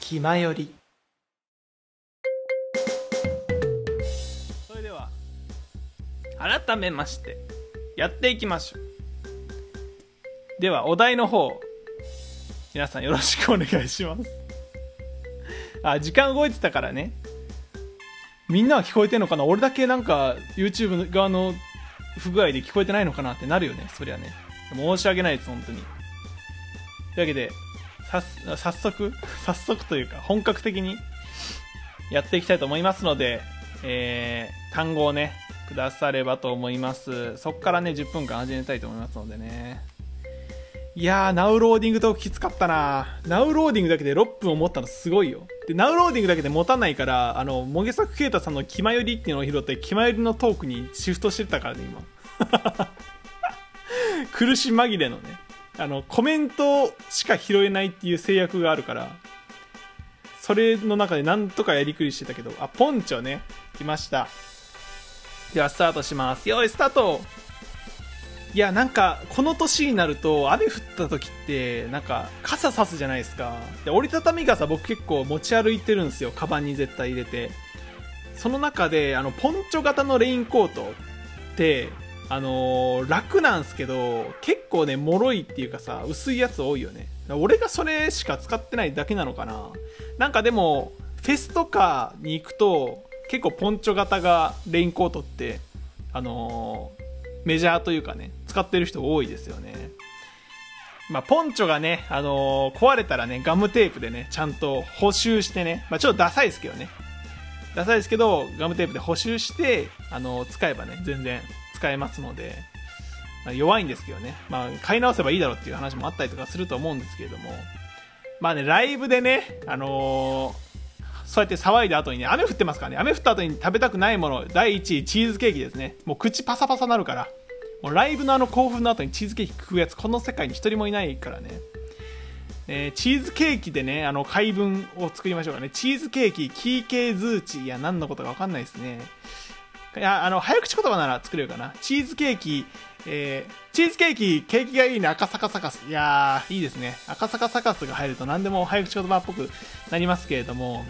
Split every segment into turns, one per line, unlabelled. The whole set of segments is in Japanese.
気まより。それでは改めましてやっていきましょう。ではお題の方皆さんよろしくお願いします。あ時間動いてたからね。みんなは聞こえてんのかな？俺だけなんか YouTube 側の不具合で聞こえてないのかなってなるよねそりゃね。申し訳ないです本当に。というわけで早速 早速というか本格的にやっていきたいと思いますので、えー、単語をねくださればと思いますそこからね10分間始めたいと思いますのでねいやー、ナウローディングトークきつかったなナウローディングだけで6分を持ったのすごいよ。で、ナウローディングだけで持たないから、あの、もげさくけいたさんの気まよりっていうのを拾って、気まよりのトークにシフトしてたからね、今。苦し紛れのね。あの、コメントしか拾えないっていう制約があるから、それの中でなんとかやりくりしてたけど、あ、ポンチョね、来ました。では、スタートします。よい、スタートいや、なんか、この年になると、雨降った時って、なんか、傘さすじゃないですか。で、折りたたみ傘僕結構持ち歩いてるんですよ。カバンに絶対入れて。その中で、あの、ポンチョ型のレインコートって、あのー、楽なんすけど、結構ね、脆いっていうかさ、薄いやつ多いよね。俺がそれしか使ってないだけなのかな。なんかでも、フェスとかに行くと、結構ポンチョ型がレインコートって、あのー、メジャーというかね、使ってる人多いですよね。まあ、ポンチョがね、あのー、壊れたらね、ガムテープでね、ちゃんと補修してね、まあ、ちょっとダサいですけどね。ダサいですけど、ガムテープで補修して、あのー、使えばね、全然使えますので、まあ、弱いんですけどね。まあ、買い直せばいいだろうっていう話もあったりとかすると思うんですけれども、まあね、ライブでね、あのーそうやって騒いだ後にね、雨降ってますからね、雨降った後に食べたくないもの、第1位、チーズケーキですね。もう口パサパサなるから。もうライブのあの興奮の後にチーズケーキ食うやつ、この世界に一人もいないからね。えー、チーズケーキでね、あの、回文を作りましょうかね。チーズケーキ、キーケーズーチ。いや、何のことかわかんないですね。いや、あの、早口言葉なら作れるかな。チーズケーキ、えー、チーズケーキ、ケーキがいいね、赤坂サカス。いやー、いいですね。赤坂サカスが入ると何でも早口言葉っぽくなりますけれども、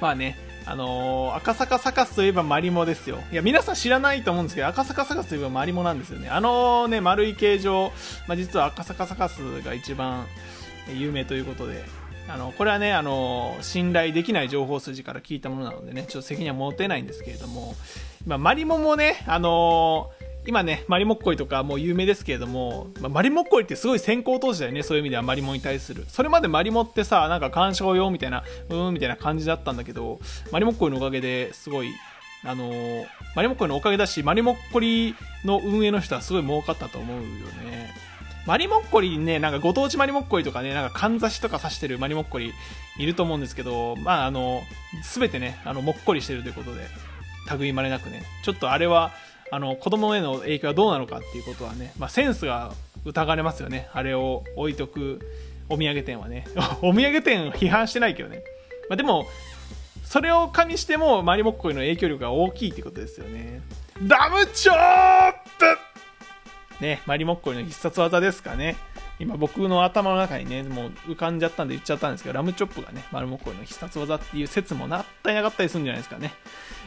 まあね、あのー、赤坂サカスといえばマリモですよ。いや、皆さん知らないと思うんですけど、赤坂サカスといえばマリモなんですよね。あのね、丸い形状、まあ、実は赤坂サカスが一番有名ということで、あの、これはね、あの、信頼できない情報筋から聞いたものなのでね、ちょっと責任は持てないんですけれども、今、マリモもね、あの今ね、マリモッコイとかもう有名ですけれども、まあ、マリモッコイってすごい先行投資だよね、そういう意味ではマリモに対する。それまでマリモってさ、なんか鑑賞用みたいな、うーんみたいな感じだったんだけど、マリモッコイのおかげですごい、あのー、マリモッコイのおかげだし、マリモッコリの運営の人はすごい儲かったと思うよね。マリモッコリね、なんかご当地マリモッコリとかね、なんかかんざしとか刺してるマリモッコリいると思うんですけど、まああの、すべてね、あの、もっこりしてるということで、類まれなくね、ちょっとあれは、あの子供への影響はどうなのかっていうことはね、まあ、センスが疑われますよね。あれを置いとくお土産店はね。お土産店批判してないけどね、まあ、でもそれを加味してもマリモッコイの影響力が大きいってことですよね。ダムチョーねマリモッコイの必殺技ですかね今僕の頭の中にね、もう浮かんじゃったんで言っちゃったんですけど、ラムチョップがね、マリモッコリの必殺技っていう説もなったりなかったりするんじゃないですかね。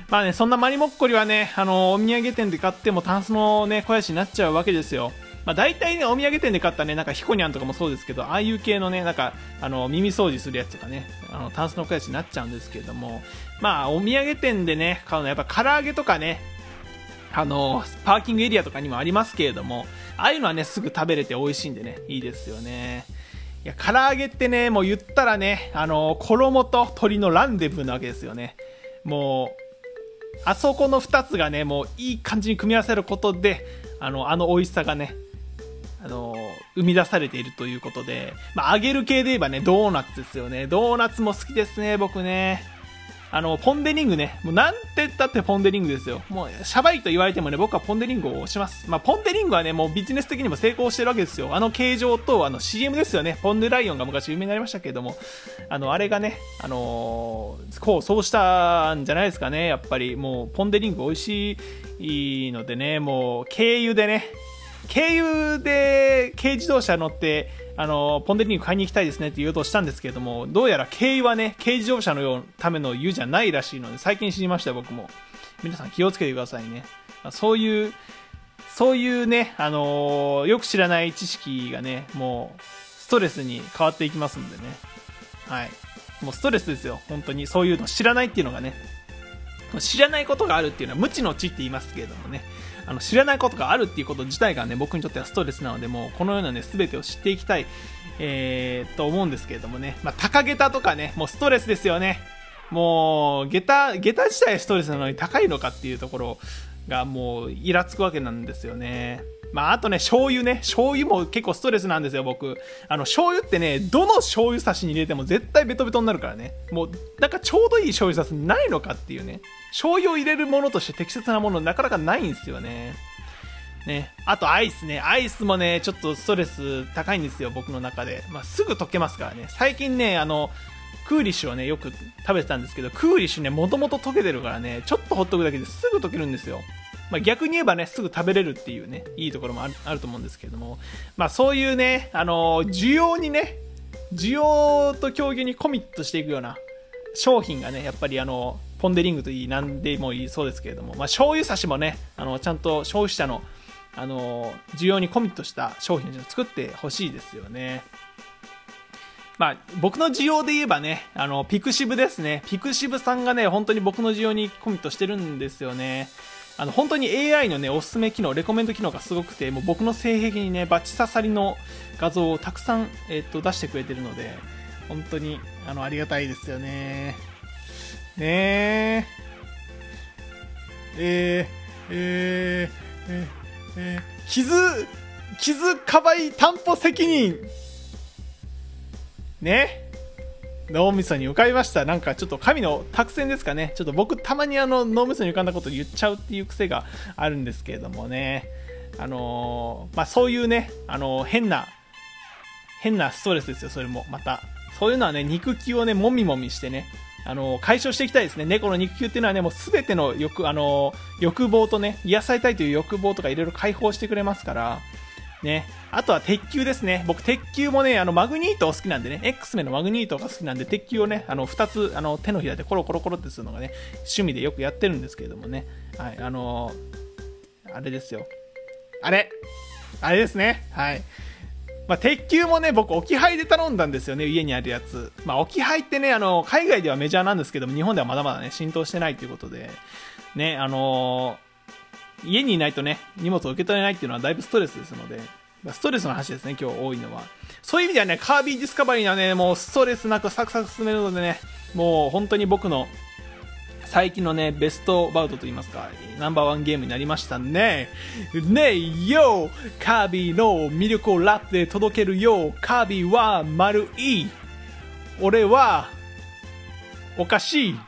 まあね、そんなマリモッコリはね、あの、お土産店で買ってもタンスのね、肥やしになっちゃうわけですよ。まあ、大体ね、お土産店で買ったね、なんかヒコニャンとかもそうですけど、ああいう系のね、なんか、あの、耳掃除するやつとかね、あの、タンスの肥やしになっちゃうんですけれども、まあ、お土産店でね、買うのはやっぱ唐揚げとかね、あの、パーキングエリアとかにもありますけれども、ああいうのはね、すぐ食べれて美味しいんでね、いいですよね。いや、唐揚げってね、もう言ったらね、あの、衣と鶏のランデブーなわけですよね。もう、あそこの2つがね、もういい感じに組み合わせることで、あの、あの美味しさがね、あの、生み出されているということで、まあ、揚げる系で言えばね、ドーナツですよね。ドーナツも好きですね、僕ね。あの、ポンデリングね。もうなんて言ったってポンデリングですよ。もう、シャバいと言われてもね、僕はポンデリングを押します。まあ、ポンデリングはね、もうビジネス的にも成功してるわけですよ。あの形状と、あの CM ですよね。ポンデライオンが昔有名になりましたけれども、あの、あれがね、あのー、こう、そうしたんじゃないですかね。やっぱり、もう、ポンデリング美味しいのでね、もう、経由でね、経由で軽自動車乗って、あの、ポンデリング買いに行きたいですねって言おうとしたんですけれども、どうやら軽油はね、軽自動車のための油じゃないらしいので、最近知りましたよ、僕も。皆さん気をつけてくださいね。そういう、そういうね、あのー、よく知らない知識がね、もう、ストレスに変わっていきますんでね。はい。もうストレスですよ、本当に。そういうの知らないっていうのがね。知らないことがあるっていうのは無知の知って言いますけれどもね。あの知らないことがあるっていうこと自体がね、僕にとってはストレスなので、もうこのようなね、全てを知っていきたい、えー、と思うんですけれどもね。まあ、高下駄とかね、もうストレスですよね。もう、下駄、下駄自体ストレスなのに高いのかっていうところがもうイラつくわけなんですよね。まあ、あとね、醤油ね。醤油も結構ストレスなんですよ、僕。あの、醤油ってね、どの醤油差しに入れても絶対ベトベトになるからね。もう、なんかちょうどいい醤油差しないのかっていうね。醤油を入れるものとして適切なものなかなかないんですよね。ね。あとアイスね。アイスもね、ちょっとストレス高いんですよ、僕の中で。まあ、すぐ溶けますからね。最近ね、あの、クーリッシュをね、よく食べてたんですけど、クーリッシュね、もともと溶けてるからね、ちょっとほっとくだけですぐ溶けるんですよ。まあ、逆に言えばね、すぐ食べれるっていうね、いいところもあると思うんですけれども、まあ、そういうね、あの需要にね、需要と供給にコミットしていくような商品がね、やっぱりあの、ポンデリングといい、なんでもいいそうですけれども、まあ、醤油差しもね、あの、ちゃんと消費者の、あの、需要にコミットした商品を作ってほしいですよね。まあ、僕の需要で言えばね、あの、ピクシブですね。ピクシブさんがね、本当に僕の需要にコミットしてるんですよね。あの本当に AI のねおすすめ機能レコメント機能がすごくてもう僕の性癖にねバチ刺さりの画像をたくさん、えー、と出してくれてるので本当にあのありがたいですよね。ねええー、えー、えー、えー、傷傷かばい担保責任。ね。脳みそに浮かびました。なんかちょっと神の託戦ですかね。ちょっと僕たまにあの脳みそに浮かんだこと言っちゃうっていう癖があるんですけれどもね。あのー、まあ、そういうね、あのー、変な、変なストレスですよ、それも。また。そういうのはね、肉球をね、もみもみしてね、あの、解消していきたいですね。猫の肉球っていうのはね、もうすべての欲、あの欲望とね、癒されたいという欲望とかいろいろ解放してくれますから、ね。あとは鉄球ですね。僕、鉄球もね、あの、マグニート好きなんでね、X メンのマグニートが好きなんで、鉄球をね、あの、2つ、あの、手のひらでコロコロコロってするのがね、趣味でよくやってるんですけれどもね。はい、あのー、あれですよ。あれあれですね。はい。まあ、鉄球もね、僕、置き配で頼んだんですよね、家にあるやつ。まあ、置き配ってね、あの、海外ではメジャーなんですけども、日本ではまだまだね、浸透してないということで、ね、あのー家にいないとね、荷物を受け取れないっていうのはだいぶストレスですので、ストレスの話ですね、今日多いのは。そういう意味ではね、カービィディスカバリーはね、もうストレスなくサクサク進めるのでね、もう本当に僕の最近のね、ベストバウトと言いますか、ナンバーワンゲームになりましたね。ねえ、よカービィの魅力をラップで届けるよカービィは丸い俺は、おかしい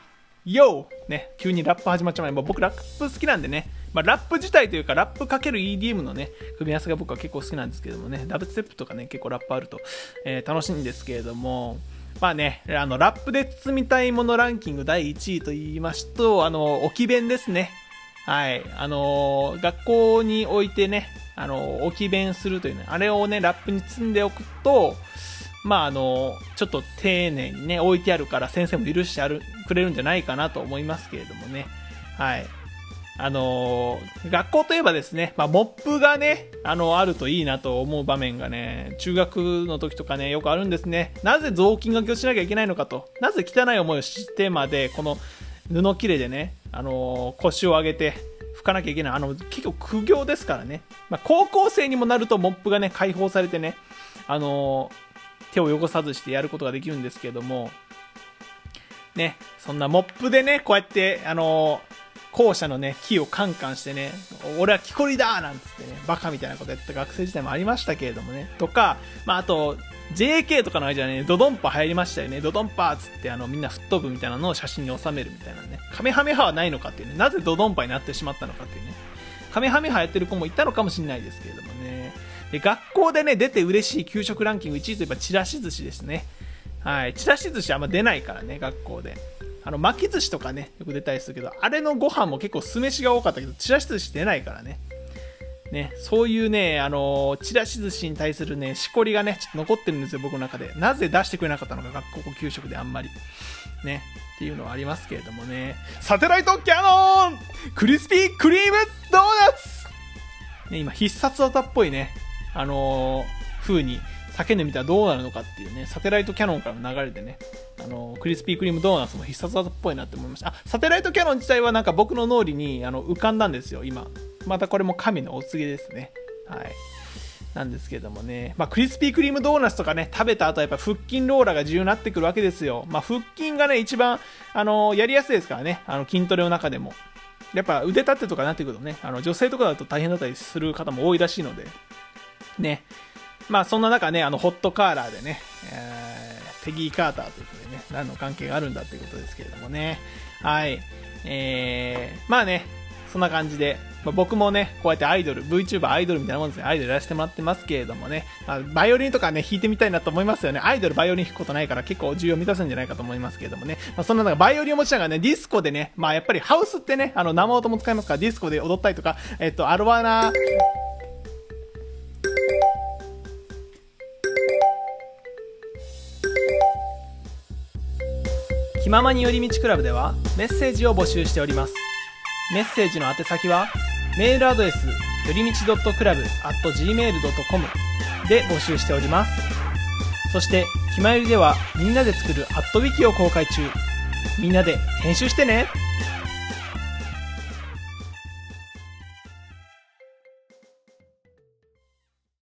よね、急にラップ始まっちゃう前、僕ラップ好きなんでね、まあ、ラップ自体というか、ラップかける EDM のね、組み合わせが僕は結構好きなんですけどもね、ダブルステップとかね、結構ラップあると、えー、楽しいんですけれども、まあね、あの、ラップで包みたいものランキング第1位と言いますと、あの、置き弁ですね。はい。あの、学校に置いてね、あの、置き弁するというね、あれをね、ラップに積んでおくと、まああの、ちょっと丁寧にね、置いてあるから先生も許してあるくれるんじゃないかなと思いますけれどもね。はい。あのー、学校といえばですね、まあ、モップがね、あの、あるといいなと思う場面がね、中学の時とかね、よくあるんですね。なぜ雑巾がけをしなきゃいけないのかと。なぜ汚い思いをしてまで、この布切れでね、あのー、腰を上げて拭かなきゃいけない。あの、結構苦行ですからね。まあ、高校生にもなるとモップがね、解放されてね、あのー、手を汚さずしてやることができるんですけども、ね、そんなモップでね、こうやって、あのー校舎のね、木をカンカンしてね、俺は木こりだなんつってね、バカみたいなことやった学生時代もありましたけれどもね。とか、まあ、あと、JK とかの間にね、ドドンパ入りましたよね。ドドンパーつってあのみんな吹っ飛ぶみたいなのを写真に収めるみたいなね。カメハメハはないのかっていうね。なぜドドンパになってしまったのかっていうね。カメハメハやってる子もいたのかもしれないですけれどもね。で、学校でね、出て嬉しい給食ランキング1位といえばちらし寿司ですね。はい。ちらし寿司あんま出ないからね、学校で。あの巻き寿司とかねよく出たりするけどあれのご飯も結構酢飯が多かったけどちらし寿司出ないからねね、そういうね、あの、ちらし寿司に対するね、しこりがね、ちょっと残ってるんですよ、僕の中で。なぜ出してくれなかったのか、学校給食であんまり。ね、っていうのはありますけれどもね。サテライトキャノンクリスピークリームドーナツね、今、必殺技っぽいね、あのー、風に叫んでみたらどうなるのかっていうね、サテライトキャノンからの流れでね、あの、クリスピークリームドーナツも必殺技っぽいなって思いました。あ、サテライトキャノン自体はなんか僕の脳裏にあの浮かんだんですよ、今。またこれも神のお告げですね。はい。なんですけどもね、まあ、クリスピークリームドーナツとかね、食べた後はやっぱ腹筋ローラーが重要になってくるわけですよ。まあ、腹筋がね、一番、あのやりやすいですからね、あの、筋トレの中でも。やっぱ腕立てとかになってくるとね、あの、女性とかだと大変だったりする方も多いらしいので、ね。まあ、そんな中ね、あの、ホットカーラーでね、えー、ペギー・カーターということでね、何の関係があるんだということですけれどもね。はい。えー、まあね、そんな感じで、まあ、僕もね、こうやってアイドル、VTuber アイドルみたいなもんですね、アイドルやらせてもらってますけれどもね、まあ、バイオリンとかね、弾いてみたいなと思いますよね。アイドルバイオリン弾くことないから結構重要を満たすんじゃないかと思いますけれどもね。まあ、そんな中、バイオリンを持ちながらね、ディスコでね、まあやっぱりハウスってね、あの生音も使いますから、ディスコで踊ったりとか、えっと、アルバナ、気ままに寄り道クラブではメッセージを募集しております。メッセージの宛先は、メールアドレス、よりみち .club.gmail.com で募集しております。そして、気まよりではみんなで作るアットウィキを公開中。みんなで編集してね